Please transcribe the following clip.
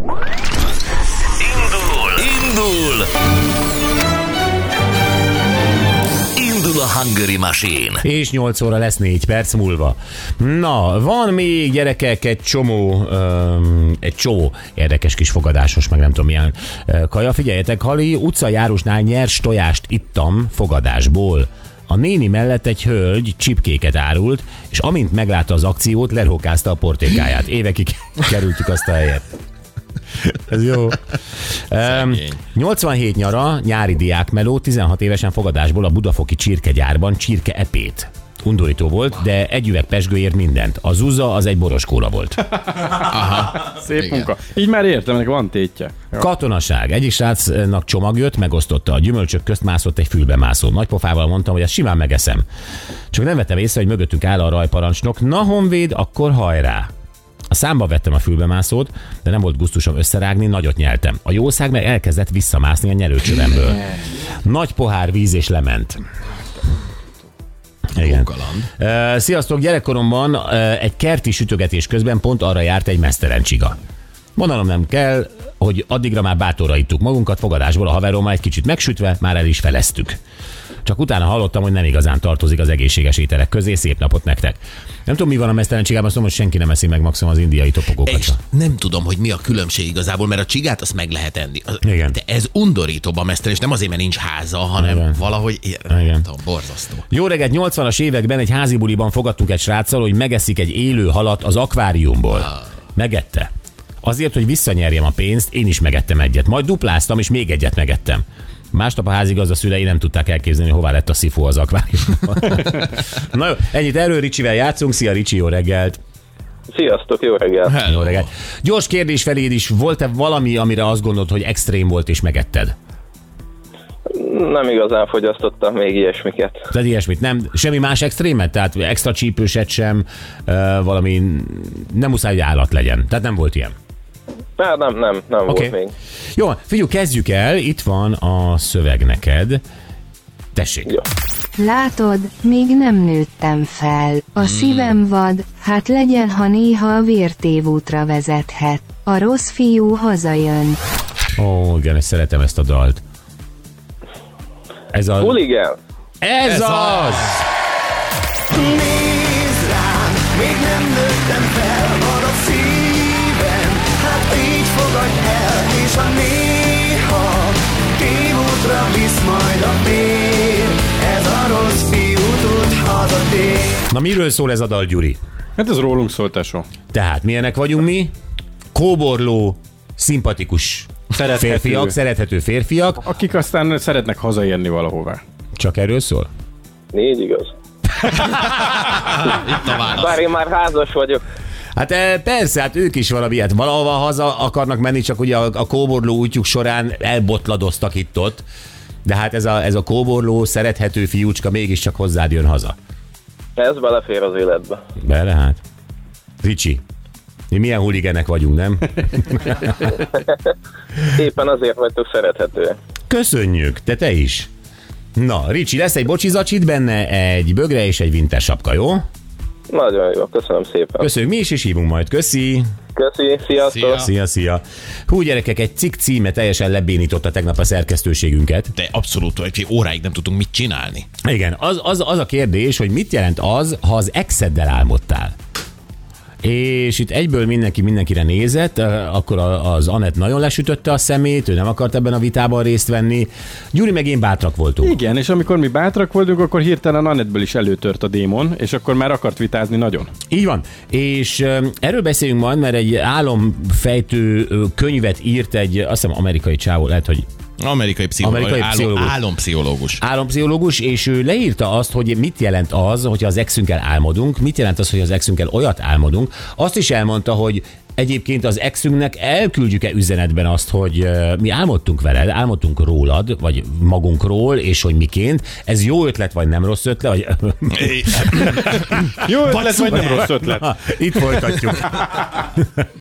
Indul! Indul! Indul a Hungary Machine. És 8 óra lesz 4 perc múlva. Na, van még gyerekek egy csomó, um, egy csomó érdekes kis fogadásos, meg nem tudom milyen kaja. Figyeljetek, Hali, utcajárosnál nyers tojást ittam fogadásból. A néni mellett egy hölgy csipkéket árult, és amint meglátta az akciót, lerhókázta a portékáját. Évekig kerültük azt a helyet. Ez jó. Um, 87 nyara, nyári diákmeló, 16 évesen fogadásból a budafoki csirkegyárban csirke epét. Undorító volt, de egy üveg pesgőért mindent. A zuza az egy boros kóla volt. Szép Igen. munka. Így már értem, ennek van tétje. Jó. Katonaság. Egyik srácnak csomag jött, megosztotta. A gyümölcsök közt mászott egy fülbemászó. Nagy pofával mondtam, hogy ezt simán megeszem. Csak nem vettem észre, hogy mögöttünk áll a rajparancsnok. Na honvéd, akkor hajrá! A számba vettem a fülbemászót, de nem volt gusztusom összerágni, nagyot nyeltem. A jószág meg elkezdett visszamászni a nyelőcsövemből. Nagy pohár víz és lement. Igen. Sziasztok, gyerekkoromban egy kerti sütögetés közben pont arra járt egy mesztelen csiga. Mondanom nem kell, hogy addigra már bátorra ittuk magunkat, fogadásból a haverommal egy kicsit megsütve, már el is feleztük. Csak utána hallottam, hogy nem igazán tartozik az egészséges ételek közé. Szép napot nektek. Nem tudom, mi van a mesztelen csigában, azt mondom, hogy senki nem eszi meg maximum az indiai topogokat. És nem tudom, hogy mi a különbség igazából, mert a csigát azt meg lehet enni. Igen. De ez undorítóbb a mesztel, és nem azért, mert nincs háza, hanem Igen. valahogy, Igen. nem tudom, borzasztó. Jó reggelt, 80-as években egy házi buliban fogadtunk egy sráccal, hogy megeszik egy élő halat az akváriumból. Megette. Azért, hogy visszanyerjem a pénzt, én is megettem egyet. Majd dupláztam, és még egyet megettem. Másnap a házigazda szülei nem tudták elképzelni, hová lett a szifó az akváriumban. Na jó, ennyit erről Ricsivel játszunk. Szia Ricsi, jó reggelt! Sziasztok, jó reggelt! Jó reggelt! Gyors kérdés feléd is, volt-e valami, amire azt gondolod, hogy extrém volt és megetted? Nem igazán fogyasztottam még ilyesmiket. Tehát ilyesmit nem, semmi más extrémet? Tehát extra csípőset sem, valami, nem muszáj, hogy állat legyen. Tehát nem volt ilyen. Hát nem, nem, nem Oké. volt még. Jó, figyelj, kezdjük el. Itt van a szöveg neked. Tessék. Jó. Látod, még nem nőttem fel. A szívem vad, hát legyen, ha néha a vértévútra vezethet. A rossz fiú hazajön. Ó, igen, és szeretem ezt a dalt. Ez a... Huligán! Ez, Ez az! Nézd rám, még nem nőttem fel, fogadj el, és ha néha tévútra visz majd a vér, ez a rossz fiú tud hazatér. Na miről szól ez a dal, Gyuri? Hát ez rólunk szólt, tesó. Tehát milyenek vagyunk mi? Kóborló, szimpatikus Szerethető. férfiak, szerethető férfiak. Akik aztán szeretnek hazaérni valahová. Csak erről szól? Négy igaz. Itt a válasz. Bár én már házas vagyok. Hát eh, persze, hát ők is valami, hát valahova haza akarnak menni, csak ugye a, a kóborló útjuk során elbotladoztak itt-ott. De hát ez a, ez a kóborló, szerethető fiúcska mégiscsak hozzád jön haza. Ez belefér az életbe. Bele hát. Ricsi, mi milyen huligenek vagyunk, nem? Éppen azért vagytok szerethetőek. Köszönjük, te te is. Na, Ricsi, lesz egy bocsizacsit benne, egy bögre és egy winter sapka, jó? Nagyon jó, köszönöm szépen. Köszönjük, mi is, és hívunk majd. Köszi. Köszi, sziasztok! Szia. Szia, szia. Hú, gyerekek, egy cikk címe teljesen lebénította tegnap a szerkesztőségünket. De abszolút, hogy óráig nem tudtunk mit csinálni. Igen, az, az, az a kérdés, hogy mit jelent az, ha az exeddel álmodtál. És itt egyből mindenki mindenkire nézett, eh, akkor az Anett nagyon lesütötte a szemét, ő nem akart ebben a vitában részt venni. Gyuri meg én bátrak voltunk. Igen, és amikor mi bátrak voltunk, akkor hirtelen Anettből is előtört a démon, és akkor már akart vitázni nagyon. Így van. És ö, erről beszélünk majd, mert egy álomfejtő könyvet írt egy, azt hiszem amerikai csávó, lehet, hogy Amerikai pszichológus. Amerikai Álom, pszichológus. álompszichológus. álompszichológus, és ő leírta azt, hogy mit jelent az, hogyha az exünkkel álmodunk, mit jelent az, hogy az exünkkel olyat álmodunk. Azt is elmondta, hogy egyébként az exünknek elküldjük-e üzenetben azt, hogy mi álmodtunk veled, álmodtunk rólad, vagy magunkról, és hogy miként. Ez jó ötlet, vagy nem rossz ötlet? Vagy... Jó ötlet, vagy nem rossz ötlet. Itt folytatjuk.